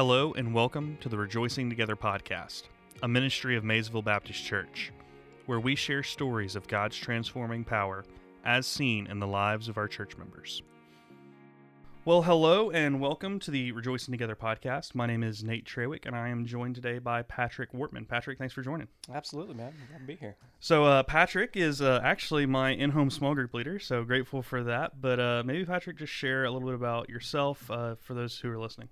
Hello, and welcome to the Rejoicing Together podcast, a ministry of Maysville Baptist Church, where we share stories of God's transforming power as seen in the lives of our church members. Well, hello, and welcome to the Rejoicing Together podcast. My name is Nate Trewick, and I am joined today by Patrick Wortman. Patrick, thanks for joining. Absolutely, man. Glad to be here. So, uh, Patrick is uh, actually my in home small group leader, so grateful for that. But uh, maybe, Patrick, just share a little bit about yourself uh, for those who are listening.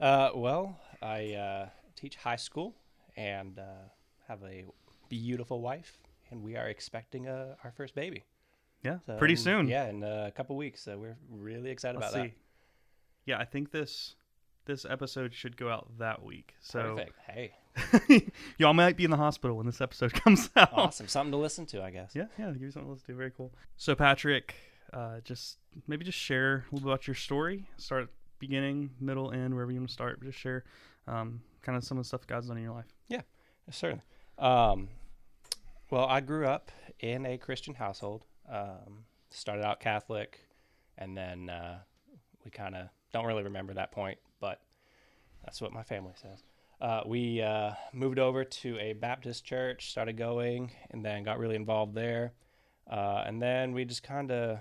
Uh, well, I uh, teach high school and uh, have a beautiful wife, and we are expecting uh, our first baby. Yeah, So, pretty soon. Yeah, in a couple weeks. So we're really excited Let's about see. Yeah, I think this this episode should go out that week. So Perfect. Hey, y'all might be in the hospital when this episode comes out. awesome. Something to listen to, I guess. Yeah, yeah, give you something to listen to. Very cool. So Patrick, uh, just maybe just share a little bit about your story. Start beginning, middle, end, wherever you want to start. Just share um, kind of some of the stuff God's done in your life. Yeah, Certainly. Um, well, I grew up in a Christian household. Um, started out Catholic, and then uh, we kind of don't really remember that point, but that's what my family says. Uh, we uh, moved over to a Baptist church, started going, and then got really involved there. Uh, and then we just kind of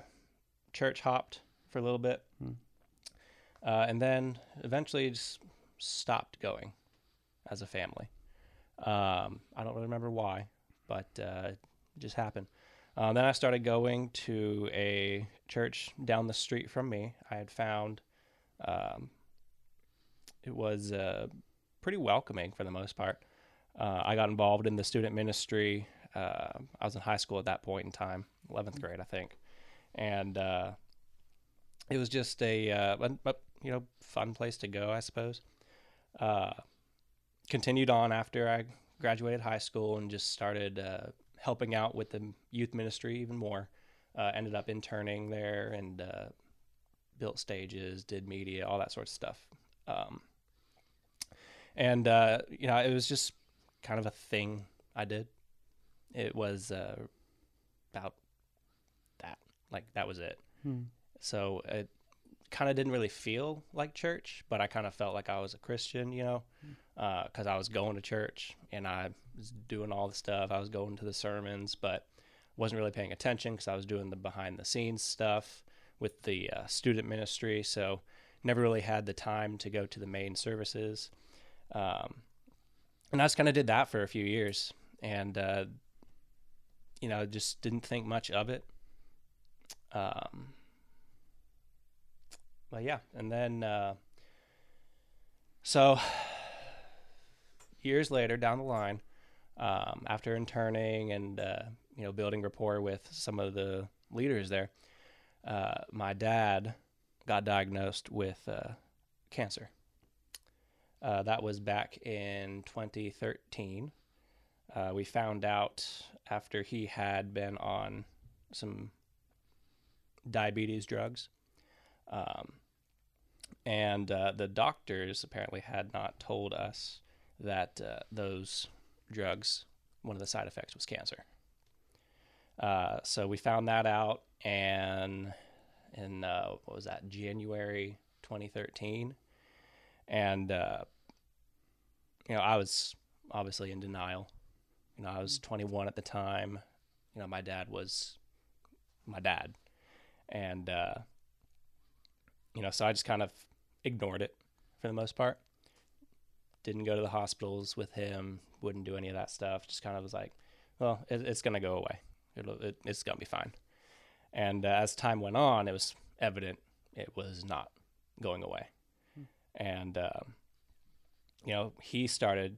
church hopped for a little bit. Hmm. Uh, and then eventually just stopped going as a family. Um, I don't really remember why, but uh, it just happened. Uh, then I started going to a church down the street from me. I had found um, it was uh, pretty welcoming for the most part. Uh, I got involved in the student ministry. Uh, I was in high school at that point in time, 11th grade, I think, and uh, it was just a, a, a you know fun place to go, I suppose. Uh, continued on after I graduated high school and just started uh, helping out with the youth ministry even more. Uh, ended up interning there and uh, built stages, did media, all that sort of stuff. Um, and uh, you know, it was just kind of a thing I did. It was uh, about that, like that was it. So it kind of didn't really feel like church, but I kind of felt like I was a Christian, you know, because I was going to church and I was doing all the stuff. I was going to the sermons, but wasn't really paying attention because I was doing the behind the scenes stuff with the uh, student ministry. So never really had the time to go to the main services. Um, and I just kind of did that for a few years and, uh, you know, just didn't think much of it. Um, but yeah, and then uh, so years later down the line, um, after interning and uh, you know building rapport with some of the leaders there, uh, my dad got diagnosed with uh, cancer. Uh, that was back in 2013. Uh, we found out after he had been on some diabetes drugs. Um, and uh, the doctors apparently had not told us that uh, those drugs, one of the side effects was cancer. Uh, so we found that out, and in uh, what was that, January 2013, and uh, you know I was obviously in denial. You know I was 21 at the time. You know my dad was my dad, and uh, you know, so I just kind of ignored it for the most part. Didn't go to the hospitals with him. Wouldn't do any of that stuff. Just kind of was like, well, it, it's gonna go away. It'll, it, it's gonna be fine. And uh, as time went on, it was evident it was not going away. And um, you know, he started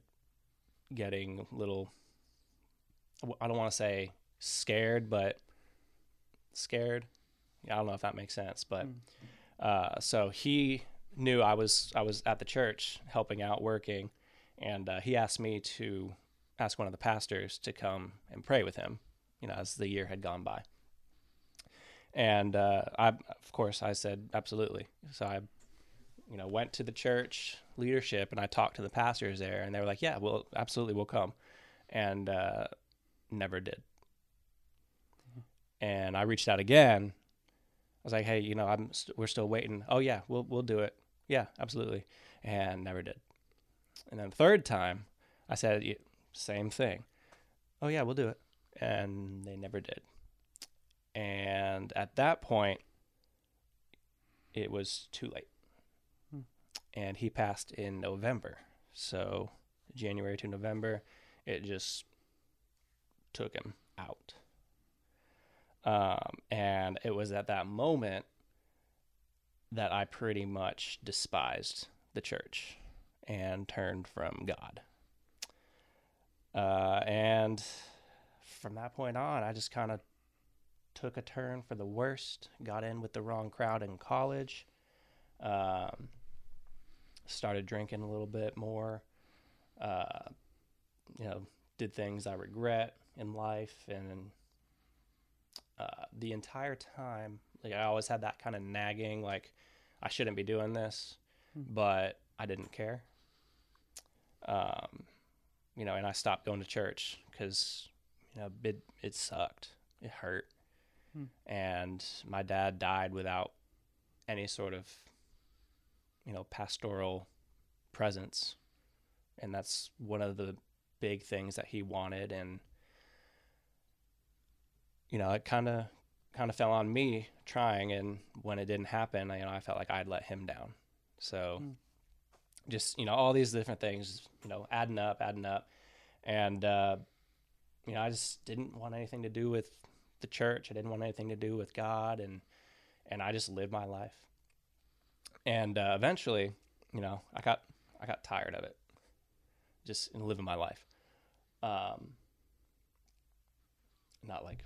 getting little. I don't want to say scared, but scared. I don't know if that makes sense, but uh, so he knew I was I was at the church helping out, working, and uh, he asked me to ask one of the pastors to come and pray with him. You know, as the year had gone by, and uh, I, of course, I said absolutely. So I, you know, went to the church leadership and I talked to the pastors there, and they were like, "Yeah, well, absolutely, we'll come," and uh, never did. And I reached out again. I was like, "Hey, you know, I'm st- we're still waiting. Oh yeah, we'll we'll do it." yeah, absolutely, and never did. And then the third time, I said same thing. Oh yeah, we'll do it, and they never did. And at that point, it was too late. Hmm. And he passed in November, so January to November, it just took him out. Um, and it was at that moment that I pretty much despised the church and turned from God. Uh, and from that point on, I just kind of took a turn for the worst, got in with the wrong crowd in college, um, started drinking a little bit more, uh, you know, did things I regret in life. And uh, the entire time, like I always had that kind of nagging, like I shouldn't be doing this, Hmm. but I didn't care. Um, you know, and I stopped going to church because, you know, it, it sucked. It hurt. Hmm. And my dad died without any sort of, you know, pastoral presence. And that's one of the big things that he wanted. And, you know, it kind of, kind of fell on me trying. And when it didn't happen, you know, I felt like I'd let him down. So, Hmm. just, you know, all these different things, you know, adding up, adding up. And, uh, you know, I just didn't want anything to do with the church. I didn't want anything to do with God, and and I just lived my life. And uh, eventually, you know, I got I got tired of it, just in living my life. Um, not like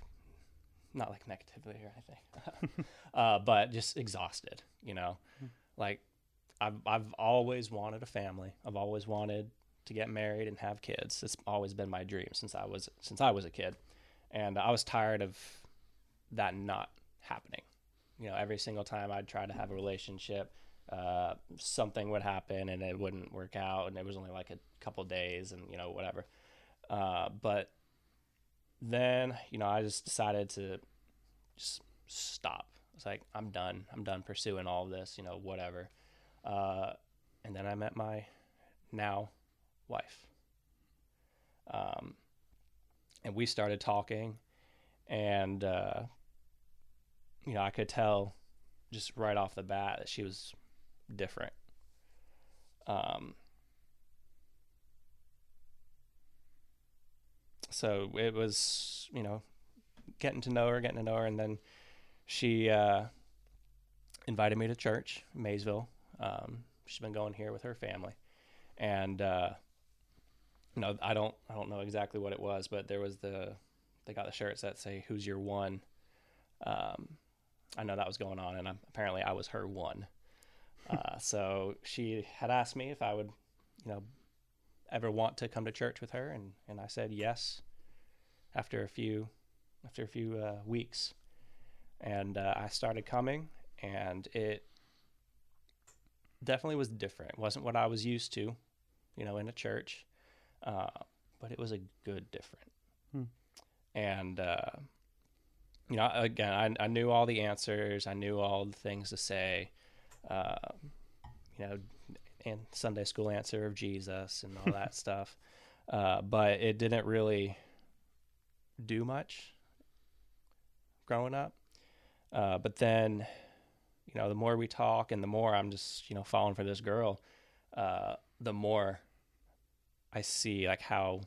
not like negatively or anything, uh, but just exhausted. You know, like I've I've always wanted a family. I've always wanted to get married and have kids. It's always been my dream since I was since I was a kid, and I was tired of that not happening. You know, every single time I'd try to have a relationship, uh, something would happen and it wouldn't work out, and it was only like a couple days, and you know whatever. Uh, but then you know I just decided to just stop. It's like I'm done. I'm done pursuing all this. You know, whatever. Uh, and then I met my now wife. Um, and we started talking, and uh, you know, I could tell just right off the bat that she was different. Um, so it was, you know, getting to know her, getting to know her, and then she uh, invited me to church, Maysville. Um, she's been going here with her family, and uh, you know, I don't, I don't know exactly what it was, but there was the, they got the shirts that say "Who's your one." Um, I know that was going on, and i apparently I was her one. Uh, so she had asked me if I would, you know, ever want to come to church with her, and and I said yes. After a few, after a few uh, weeks, and uh, I started coming, and it definitely was different. It wasn't what I was used to, you know, in a church, uh, but it was a good different. Hmm. And uh, you know, again, I, I knew all the answers. I knew all the things to say. Uh, you know, and Sunday school answer of Jesus and all that stuff. Uh, but it didn't really do much growing up. Uh, but then, you know, the more we talk and the more I'm just, you know, falling for this girl, uh, the more I see like how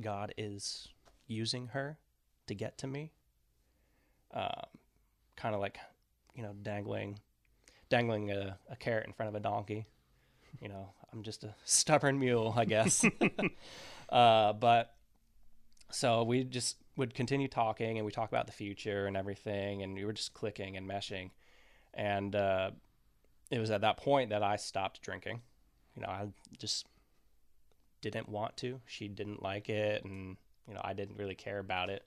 God is using her to get to me. Um, kind of like, you know, dangling, dangling a, a carrot in front of a donkey. You know, I'm just a stubborn mule, I guess. uh, but so we just would continue talking and we talk about the future and everything, and we were just clicking and meshing. And uh, it was at that point that I stopped drinking. You know, I just didn't want to. She didn't like it, and you know, I didn't really care about it.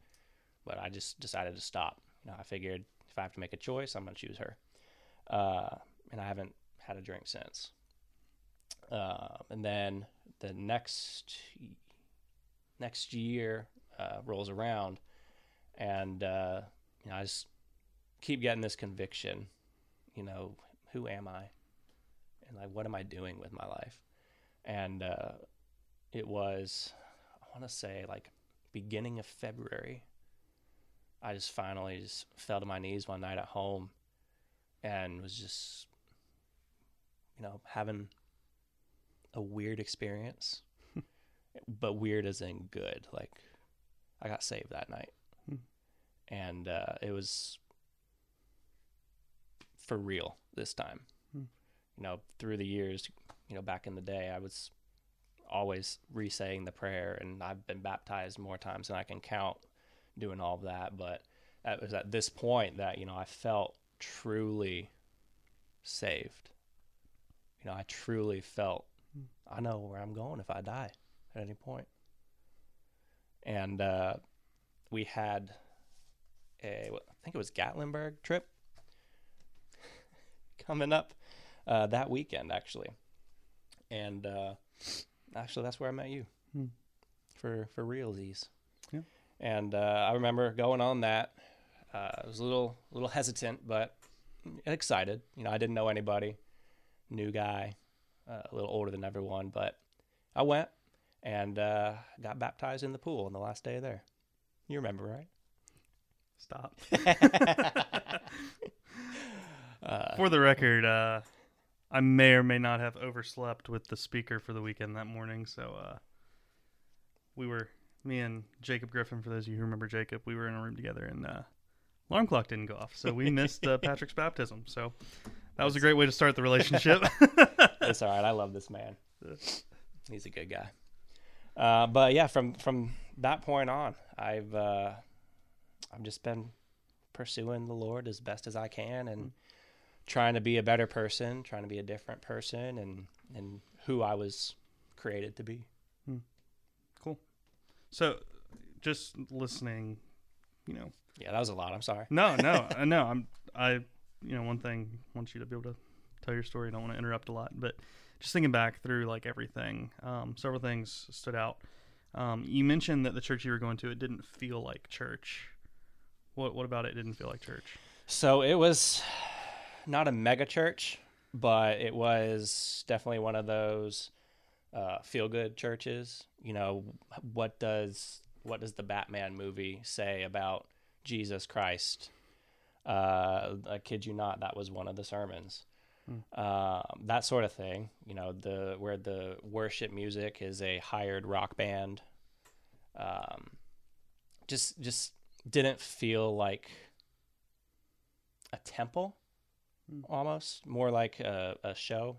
But I just decided to stop. You know, I figured if I have to make a choice, I'm gonna choose her. Uh, and I haven't had a drink since. Uh, and then the next next year uh, rolls around, and uh, you know, I just keep getting this conviction. you know, who am I? And like, what am I doing with my life? And uh, it was, I want to say, like beginning of February. I just finally just fell to my knees one night at home and was just, you know, having a weird experience, but weird as in good. Like, I got saved that night. Hmm. And uh, it was for real this time. Hmm. You know, through the years, you know, back in the day, I was always re-saying the prayer, and I've been baptized more times than I can count doing all of that. But it was at this point that you know I felt truly saved. You know, I truly felt I know where I'm going if I die at any point. And uh, we had a, I think it was Gatlinburg trip coming up uh, that weekend, actually. And uh, actually, that's where I met you Hmm. for for realsies. Yeah. And uh, I remember going on that. Uh, I was a little little hesitant, but excited. You know, I didn't know anybody, new guy, uh, a little older than everyone, but I went and uh, got baptized in the pool on the last day there. You remember, right? Stop. Uh, For the record, uh, I may or may not have overslept with the speaker for the weekend that morning. So uh, we were, me and Jacob Griffin, for those of you who remember Jacob, we were in a room together and uh, alarm clock didn't go off. So we missed uh, Patrick's baptism. So that was a great way to start the relationship. it's all right. I love this man. He's a good guy. Uh, but yeah, from from that point on, I've uh, I've just been pursuing the Lord as best as I can and trying to be a better person, trying to be a different person, and and who I was created to be. Cool. So just listening, you know, Yeah, that was a lot. I'm sorry. No, no, know. I'm I you know, one thing I want you to be able to tell your story. I don't want to interrupt a lot, but just thinking back through like everything, um, several things stood out. Um, you mentioned that the church you were going to, it didn't feel like church. What what about it didn't feel like church? So it was not a mega church, but it was definitely one of those uh, feel good churches. You know, what does what does the Batman movie say about Jesus Christ? Uh, I kid you not, that was one of the sermons. Um, that sort of thing, you know, the where the worship music is a hired rock band. Um, just just didn't feel like a temple almost more like a, a show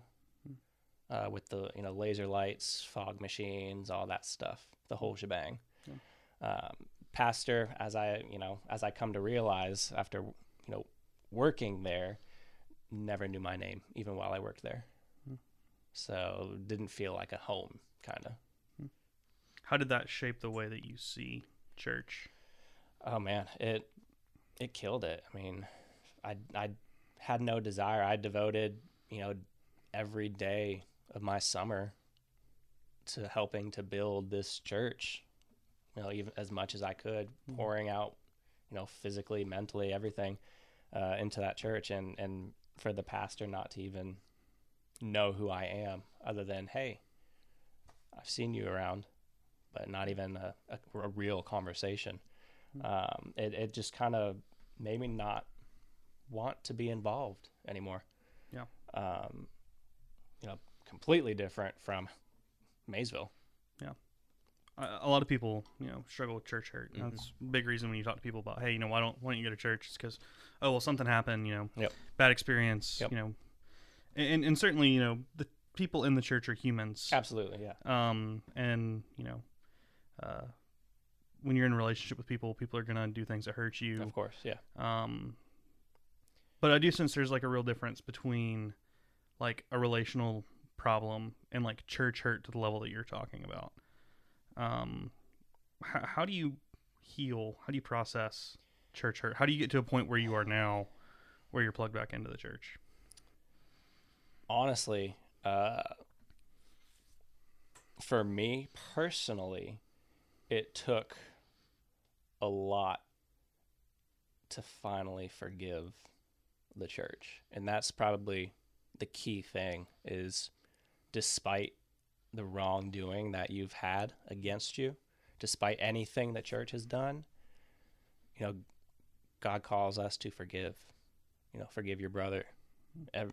uh, with the you know laser lights fog machines all that stuff the whole shebang um, pastor as i you know as i come to realize after you know working there never knew my name even while i worked there so didn't feel like a home kind of How did that shape the way that you see church? Oh man, it it killed it. I mean, I I had no desire. I devoted, you know, every day of my summer to helping to build this church. You know, even as much as I could, pouring out, you know, physically, mentally, everything uh, into that church, and and for the pastor not to even know who I am, other than hey, I've seen you around, but not even a, a, a real conversation um, it, it just kind of made me not want to be involved anymore. Yeah. Um, you know, completely different from Maysville. a a lot of people, you know, struggle with church hurt. Mhm. That's a big reason when you talk to people about, hey, you know, why don't why don't you go to church? It's because, oh, well, something happened, you know, Yep. bad experience, Yep. you know, and and certainly, you know, the people in the church are humans, Absolutely, yeah. um, and you know, uh, when you're in a relationship with people, people are gonna do things that hurt you, Of course, yeah. um, but I do sense there's like a real difference between like a relational problem and like church hurt to the level that you're talking about. Um, how, how do you heal? How do you process church hurt? How do you get to a point where you are now, where you're plugged back into the church? Honestly, uh, for me personally, it took a lot to finally forgive the church. And that's probably the key thing is despite the wrongdoing that you've had against you, despite anything the church has done, you know, God calls us to forgive. You know, forgive your brother. Ev-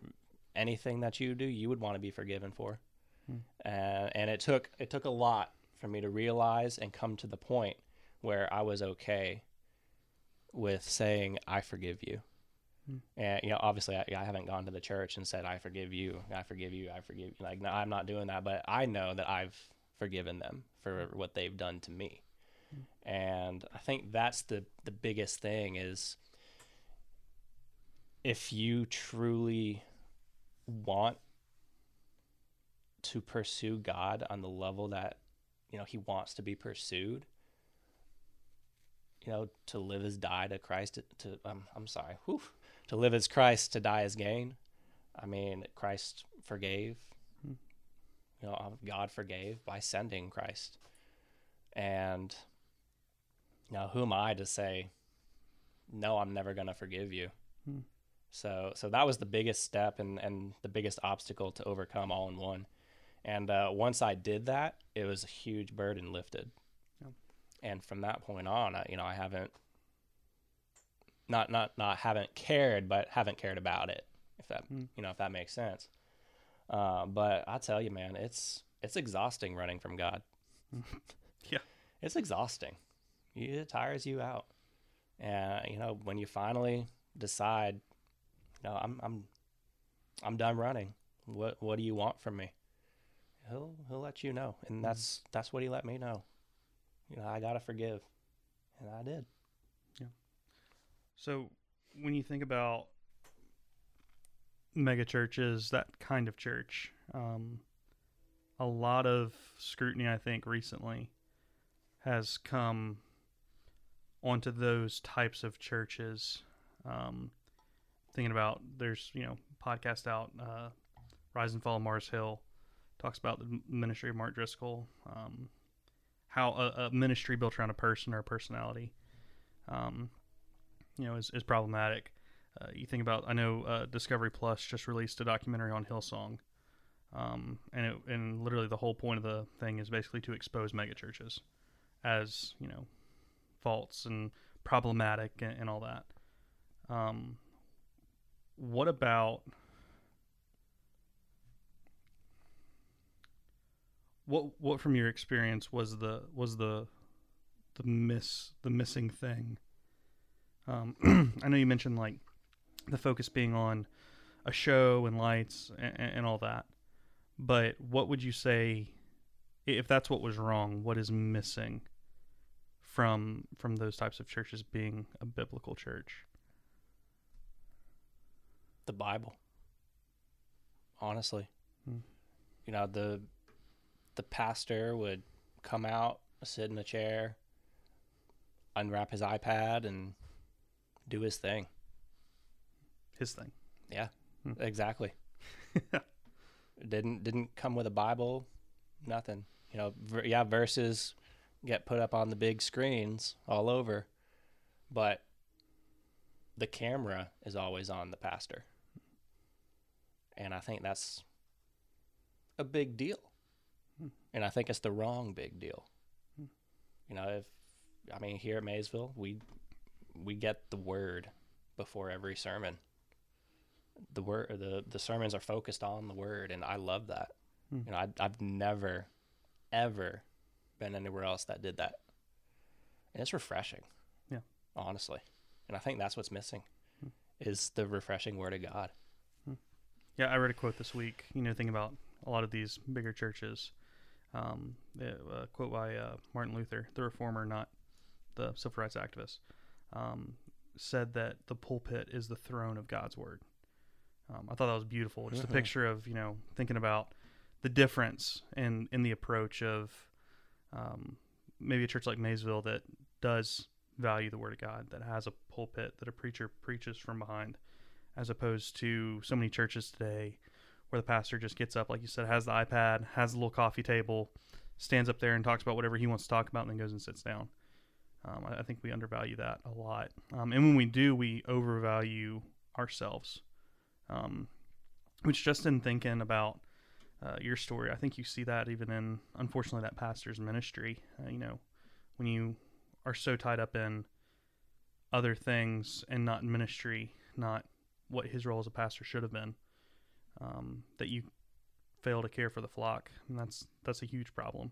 anything that you do, you would want to be forgiven for. Hmm. Uh, and it took it took a lot for me to realize and come to the point where I was okay with saying I forgive you. Hmm. And you know, obviously, I, I haven't gone to the church and said I forgive you, I forgive you, I forgive you. Like, no, I'm not doing that. But I know that I've forgiven them for what they've done to me. And I think that's the the biggest thing is if you truly want to pursue God on the level that you know he wants to be pursued you know to live as die to Christ to, to um, I'm sorry whew, to live as Christ to die as gain I mean Christ forgave Hmm. you know God forgave by sending Christ and now who am I to say no I'm never going to forgive you Hmm. so so that was the biggest step and and the biggest obstacle to overcome all in one and uh, once I did that, it was a huge burden lifted. Yeah. And from that point on, I, you know, I haven't not not not haven't cared, but haven't cared about it. If that Mm. you know if that makes sense. Uh, but I tell you, man, it's it's exhausting running from God. Yeah. it's exhausting. It tires you out. And you know when you finally decide, no, I'm I'm I'm done running. What what do you want from me? He'll he'll let you know, and that's that's what he let me know. You know, I gotta forgive, and I did. So when you think about mega churches, that kind of church, um, a lot of scrutiny, I think, recently has come onto those types of churches. Um, thinking about there's you know podcast out, uh, Rise and Fall of Mars Hill, talks about the ministry of Mark Driscoll, um, how a, a ministry built around a person or a personality. Um, you know, is, is problematic. Uh, you think about, I know uh, Discovery Plus just released a documentary on Hillsong, um, and it, and literally the whole point of the thing is basically to expose megachurches as you know faults and problematic and, and all that. Um, what about what what from your experience was the was the the miss the missing thing? Um, I know you mentioned like the focus being on a show and lights and, and all that, but what would you say if that's what was wrong? What is missing from from those types of churches being a biblical church? The Bible. Honestly, Hmm. you know the the pastor would come out, sit in a chair, unwrap his iPad, and do his thing. His thing. Hmm. Exactly. didn't didn't come with a Bible, nothing. You know, ver- yeah, verses get put up on the big screens all over, but the camera is always on the pastor. And I think that's a big deal. Hmm. And I think it's the wrong big deal. Hmm. You know, if I mean here at Maysville, we we get the word before every sermon the word the the sermons are focused on the word and I love that. Hmm. You know, I I've never ever been anywhere else that did that. And it's refreshing. Yeah. Honestly. And I think that's what's missing Hmm. is the refreshing word of God. Yeah, I read a quote this week. You know, thinking about a lot of these bigger churches. Um, a quote by uh, Martin Luther, the reformer, not the civil rights activist, um, said that the pulpit is the throne of God's word. Um, I thought that was beautiful. Just a picture of you know thinking about the difference in in the approach of um, maybe a church like Maysville that does value the word of God, that has a pulpit that a preacher preaches from behind, as opposed to so many churches today where the pastor just gets up, like you said, has the iPad, has a little coffee table, stands up there and talks about whatever he wants to talk about, and then goes and sits down. Um, I, I think we undervalue that a lot, um, and when we do, we overvalue ourselves. Um, which just in thinking about uh, your story, I think you see that even in unfortunately that pastor's ministry. Uh, you know, when you are so tied up in other things and not in ministry, not what his role as a pastor should have been, um, that you fail to care for the flock, and that's that's a huge problem.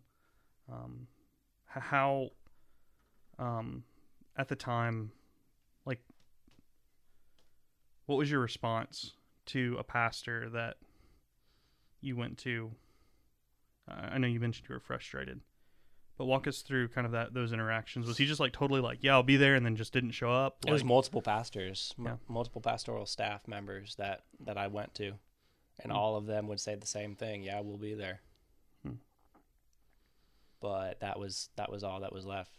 Um, how, um, at the time, like, what was your response to a pastor that you went to? Uh, I know you mentioned you were frustrated, but walk us through kind of that those interactions. Was he just like totally like, yeah, I'll be there, and then just didn't show up? it was multiple pastors, m- multiple pastoral staff members that that I went to, and Hmm. all of them would say the same thing. Yeah, we'll be there. Hmm. But that was that was all that was left.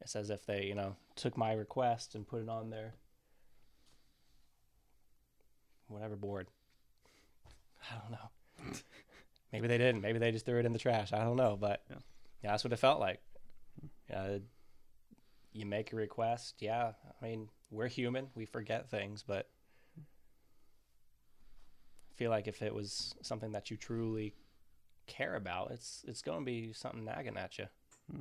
It's as if they, you know, took my request and put it on their whatever board. I don't know. Maybe they didn't. Maybe they just threw it in the trash. I don't know, but Yeah. yeah, that's what it felt like. Yeah, you make a request. Yeah, I mean, we're human. We forget things, but I feel like if it was something that you truly care about, it's it's going to be something nagging at you. Hmm.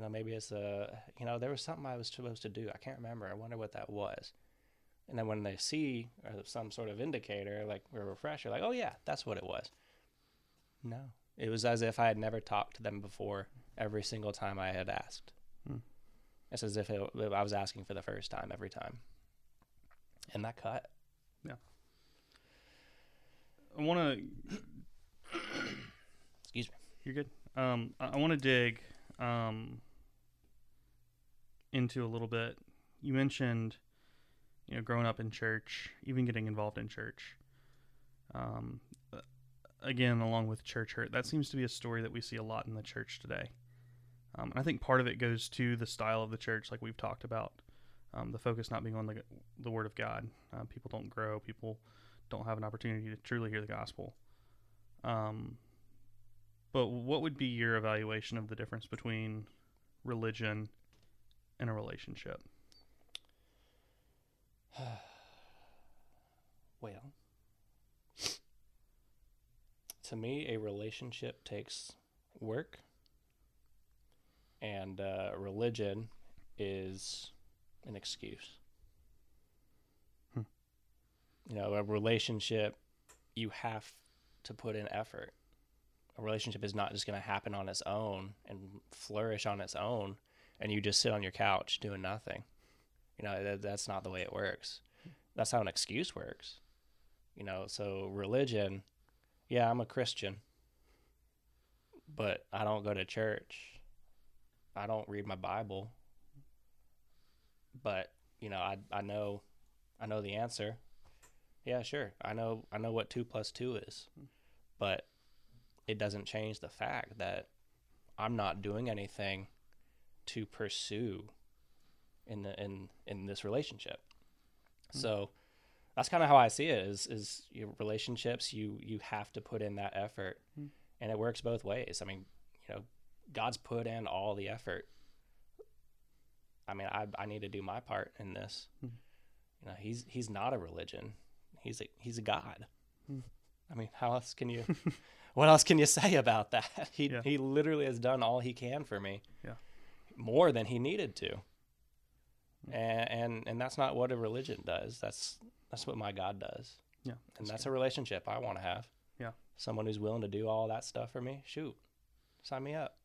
You know, maybe it's a you know there was something I was supposed to do. I can't remember. I wonder what that was. And then when they see some sort of indicator, like or refresher, like, oh yeah, that's what it was. No, it was as if I had never talked to them before. Every single time I had asked, Hmm. it's as if it, I was asking for the first time every time. And that cut. Yeah. I want to. Excuse me. You're good. Um, I, I want to dig um, into a little bit. You mentioned, you know, growing up in church, even getting involved in church. Um, again, along with church hurt, that seems to be a story that we see a lot in the church today. Um, and I think part of it goes to the style of the church, like we've talked about. Um, the focus not being on the the Word of God. Uh, people don't grow. People don't have an opportunity to truly hear the gospel. Um, but what would be your evaluation of the difference between religion and a relationship? Well, to me, a relationship takes work, and uh, religion is an excuse. Hmm. You know, a relationship, you have to put in effort. A relationship is not just going to happen on its own and flourish on its own, and you just sit on your couch doing nothing. You know, that, that's not the way it works. That's how an excuse works. You know, so religion, yeah, I'm a Christian, but I don't go to church. I don't read my Bible. But, you know, I I know I know the answer. Yeah, sure. I know I know what 2 plus 2 is. But it doesn't change the fact that I'm not doing anything to pursue in the in in this relationship. So that's kind of how I see it is is your relationships you you have to put in that effort Hmm. and it works both ways. I mean, you know, God's put in all the effort. I mean, I I need to do my part in this. Hmm. You know, he's he's not a religion. He's a he's a God. Hmm. I mean, how else can you what else can you say about that? He Yeah. he literally has done all he can for me. Yeah. More than he needed to. Hmm. And and and that's not what a religion does. That's that's what my God does. Yeah, And that's a relationship I want to have. Yeah. Someone who's willing to do all that stuff for me. Shoot. Sign me up.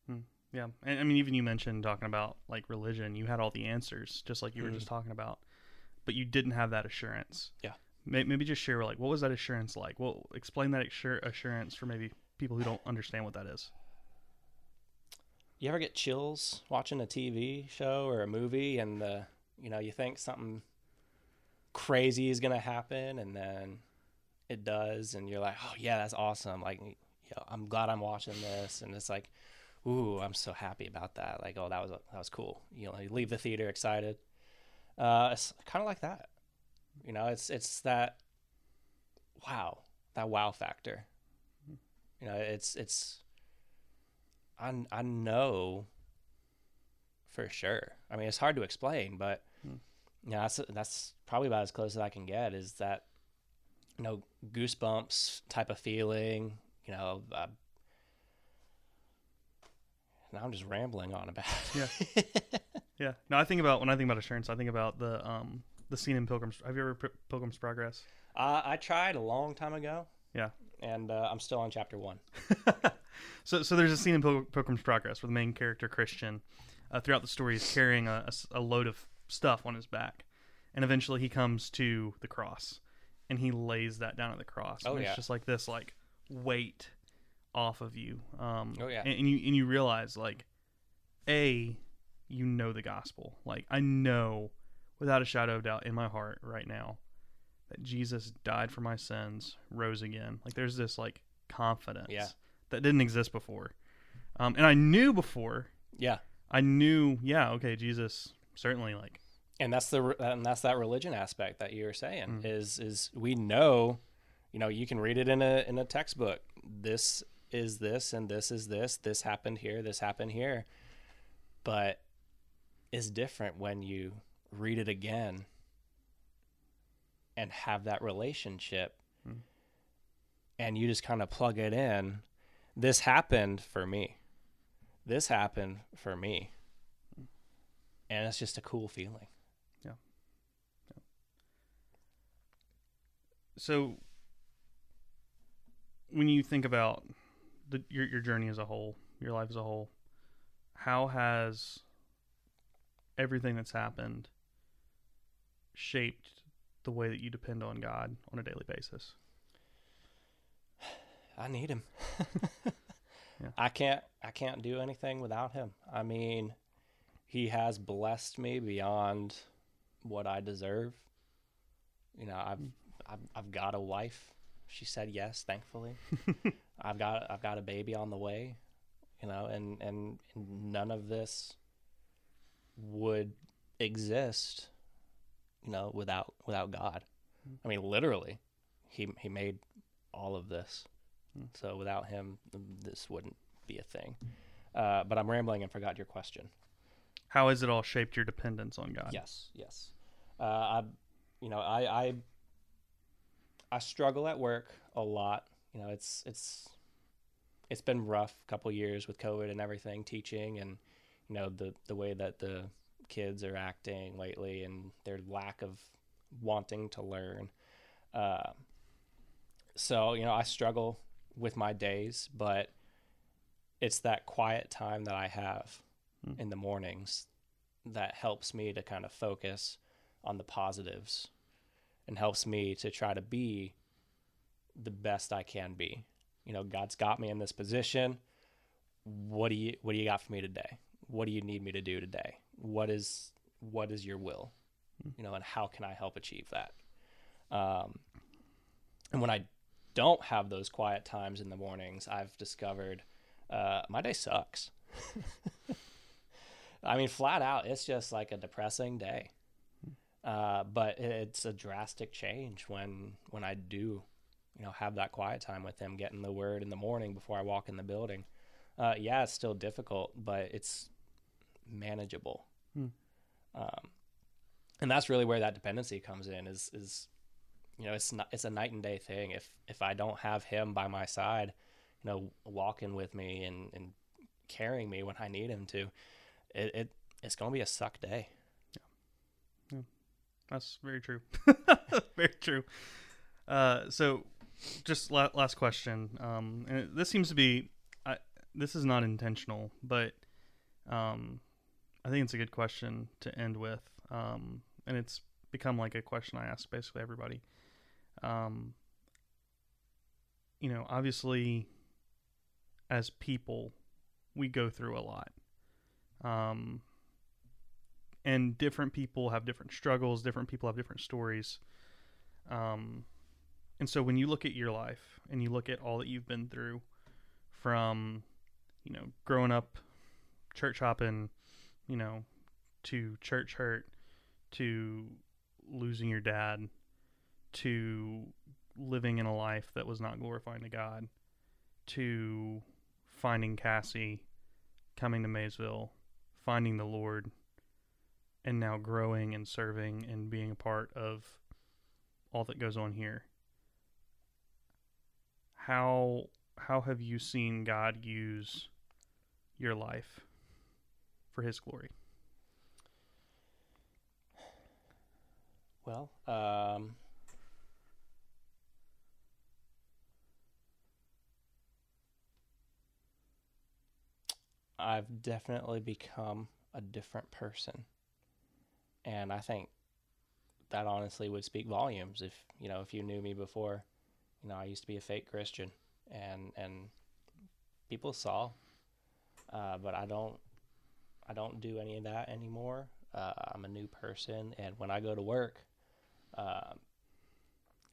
Yeah, and I mean, even you mentioned talking about like religion, you had all the answers, just like you were just talking about, but you didn't have that assurance. Yeah. May- Maybe just share like what was that assurance like? Well, explain that assur- assurance for maybe people who don't understand what that is. You ever get chills watching a TV show or a movie and uh, you know, you think something crazy is to happen and then it does and you're like, "Oh yeah, that's awesome." Like, you know, I'm glad I'm watching this and it's like, "Ooh, I'm so happy about that." Like, "Oh, that was that was cool." You know, you leave the theater excited. Uh, it's kind of like that. You know, it's it's that wow, that wow factor. You know, it's it's I I know for sure. I mean, it's hard to explain, but Hmm. Yeah, that's that's probably about as close as I can get. Is that you know goosebumps type of feeling? You know, uh, now I'm just rambling on about. Yeah. Yeah. No, I think about when I think about assurance, I think about the um the scene in Pilgrim's. Have you ever P- Pilgrim's Progress? uh, I tried a long time ago. Yeah. and uh, I'm still on chapter one. so so there's a scene in Pil- Pilgrim's Progress where the main character Christian, uh, throughout the story, is carrying a load of stuff on his back, and eventually he comes to the cross, and he lays that down at the cross. Oh, and yeah. It's just like this like weight off of you. Um, Oh, yeah. And, and you and you realize like, a, you know the gospel. Like I know, without a shadow of doubt in my heart right now, that Jesus died for my sins, rose again. Like there's this like confidence Yeah. That didn't exist before. Um, and I knew before. Yeah, I knew, yeah, okay, Jesus certainly like and that's the re- and that's that religion aspect that you were saying Mm. is is we know, you know, you can read it in a in a textbook. This is this and this is this. This happened here. This happened here. But is different when you read it again and have that relationship Mm. and you just kind of plug it in. This happened for me. This happened for me. And it's just a cool feeling. Yeah. So when you think about the, your your journey as a whole, your life as a whole, how has everything that's happened shaped the way that you depend on God on a daily basis? I need him. Yeah. I can't I can't do anything without him. I mean, he has blessed me beyond what I deserve. You know, I've hmm. I've, I've got a wife. She said yes, thankfully. I've got I've got a baby on the way, you know, and and none of this would exist, you know, without without God. Hmm. I mean, literally, he he made all of this. So without him, this wouldn't be a thing. Uh, but I'm rambling and forgot your question. How has it all shaped your dependence on God? Yes, yes. Uh, I, you know, I, I, I struggle at work a lot. You know, it's it's it's been rough couple years with COVID and everything, teaching and you know the the way that the kids are acting lately and their lack of wanting to learn. Uh, so you know, I struggle with my days, but it's that quiet time that I have Hmm. in the mornings that helps me to kind of focus on the positives and helps me to try to be the best I can be. You know, God's got me in this position. What do you what do you got for me today? What do you need me to do today? What is what is your will? You know, and how can I help achieve that? Um, and when I don't have those quiet times in the mornings, I've discovered uh, my day sucks. I mean, flat out, it's just like a depressing day. Uh, but it's a drastic change when when I do, you know, have that quiet time with him, getting the word in the morning before I walk in the building. Uh, yeah, it's still difficult, but it's manageable. Hmm. Um, and that's really where that dependency comes in. Is is you know, it's not it's a night and day thing. If if I don't have him by my side, you know, walking with me and and carrying me when I need him to, it, it it's gonna be a suck day. Yeah. That's very true. very true. Uh, so, just la- last question. Um, and it, this seems to be, I, this is not intentional, but um, I think it's a good question to end with. Um, and it's become like a question I ask basically everybody. Um, you know, obviously, as people, we go through a lot. Um, and different people have different struggles different people have different stories um, and so when you look at your life and you look at all that you've been through from you know growing up church hopping you know to church hurt to losing your dad to living in a life that was not glorifying to god to finding cassie coming to maysville finding the lord and now growing and serving and being a part of all that goes on here. How how have you seen God use your life for his glory? Well, um, I've definitely become a different person. And I think that honestly would speak volumes if, you know, if you knew me before, you know, I used to be a fake Christian and and people saw uh, but I don't I don't do any of that anymore. Uh, I'm a new person and when I go to work, uh,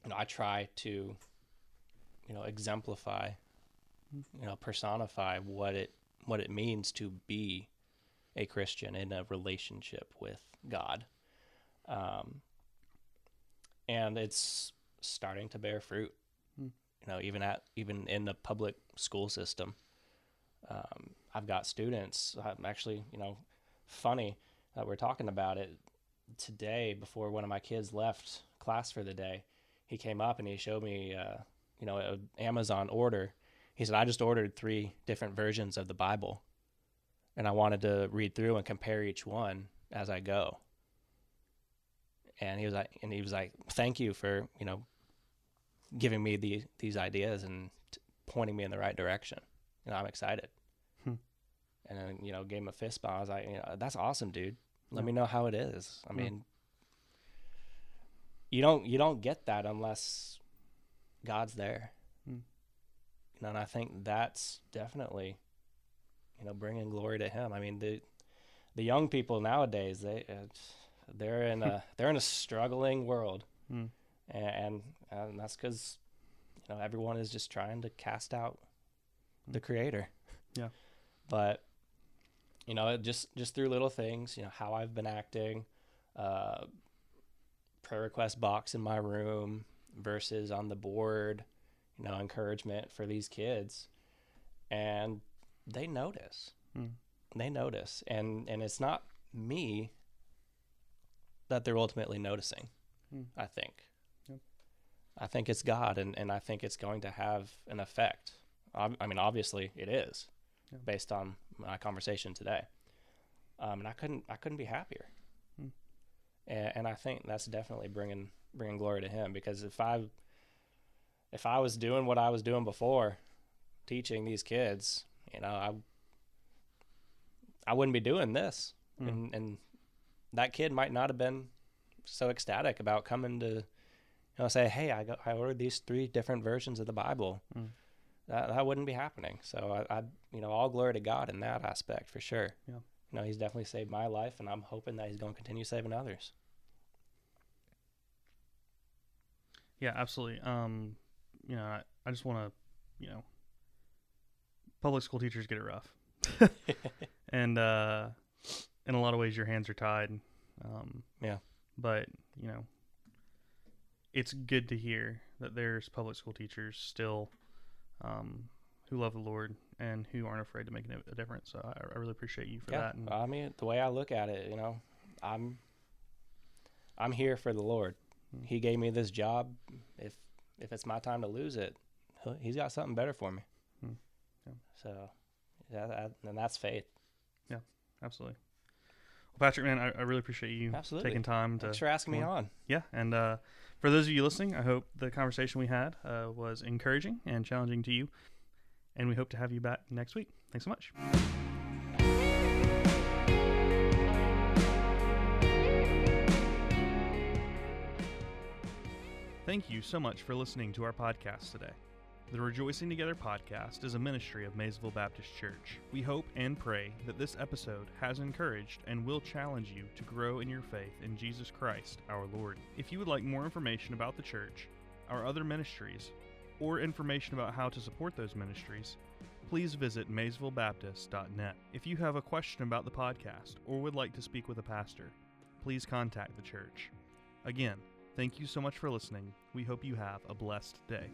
you know, I try to you know, exemplify, you know, personify what it what it means to be a Christian in a relationship with God. Um, and it's starting to bear fruit. Hmm. You know, even at even in the public school system, um, I've got students. I'm actually, you know, funny that we're talking about it today. Before one of my kids left class for the day, he came up and he showed me, uh, you know, an Amazon order. He said, "I just ordered three different versions of the Bible." and I wanted to read through and compare each one as I go. And he was like, and he was like, "Thank you for you know giving me the these ideas and t- pointing me in the right direction." You know, I'm excited. Hmm. And then you know, gave him a fist bump. I was like, you know, "That's awesome, dude. Let Yeah. me know how it is." I Yeah. mean, you don't you don't get that unless God's there. Hmm. And I think that's definitely you know bringing glory to him i mean the the young people nowadays they uh, they're in a they're in a struggling world Hmm. and and that's because you know everyone is just trying to cast out the creator Yeah. but you know just just through little things you know how i've been acting uh prayer request box in my room versus on the board you know encouragement for these kids and they notice Hmm. they notice and and it's not me that they're ultimately noticing Hmm. i think Yep. i think it's god and, and i think it's going to have an effect i, I mean obviously it is Yeah. based on my conversation today um, and i couldn't i couldn't be happier Hmm. and, and i think that's definitely bringing bringing glory to him because if i if i was doing what i was doing before teaching these kids you know i i wouldn't be doing this Hmm. and and that kid might not have been so ecstatic about coming to you know say hey i got i ordered these three different versions of the bible Mm. that, that wouldn't be happening so I, I you know all glory to god in that aspect for sure Yeah. you know he's definitely saved my life and i'm hoping that he's going to continue saving others Yeah, absolutely. Um, you know, I, I just want to, you know, public school teachers get it rough, and uh, in a lot of ways, your hands are tied. Um, Yeah. But you know, it's good to hear that there's public school teachers still, um, who love the Lord and who aren't afraid to make a, difference. So I, I really appreciate you for yeah that. And, i mean the way i look at it you know i'm i'm here for the lord Mm. he gave me this job if if it's my time to lose it he's got something better for me Hmm. Yeah. so yeah that, and that's faith Yeah, absolutely. Well, Patrick, man, I, I really appreciate you Absolutely. taking time to thanks for asking me on yeah and uh, for those of you listening i hope the conversation we had uh, was encouraging and challenging to you and we hope to have you back next week thanks so much thank you so much for listening to our podcast today the Rejoicing Together podcast is a ministry of Maysville Baptist Church. We hope and pray that this episode has encouraged and will challenge you to grow in your faith in Jesus Christ our Lord. If you would like more information about the church, our other ministries, or information about how to support those ministries, please visit maysvillebaptist.net. If you have a question about the podcast or would like to speak with a pastor, please contact the church. Again, thank you so much for listening. We hope you have a blessed day.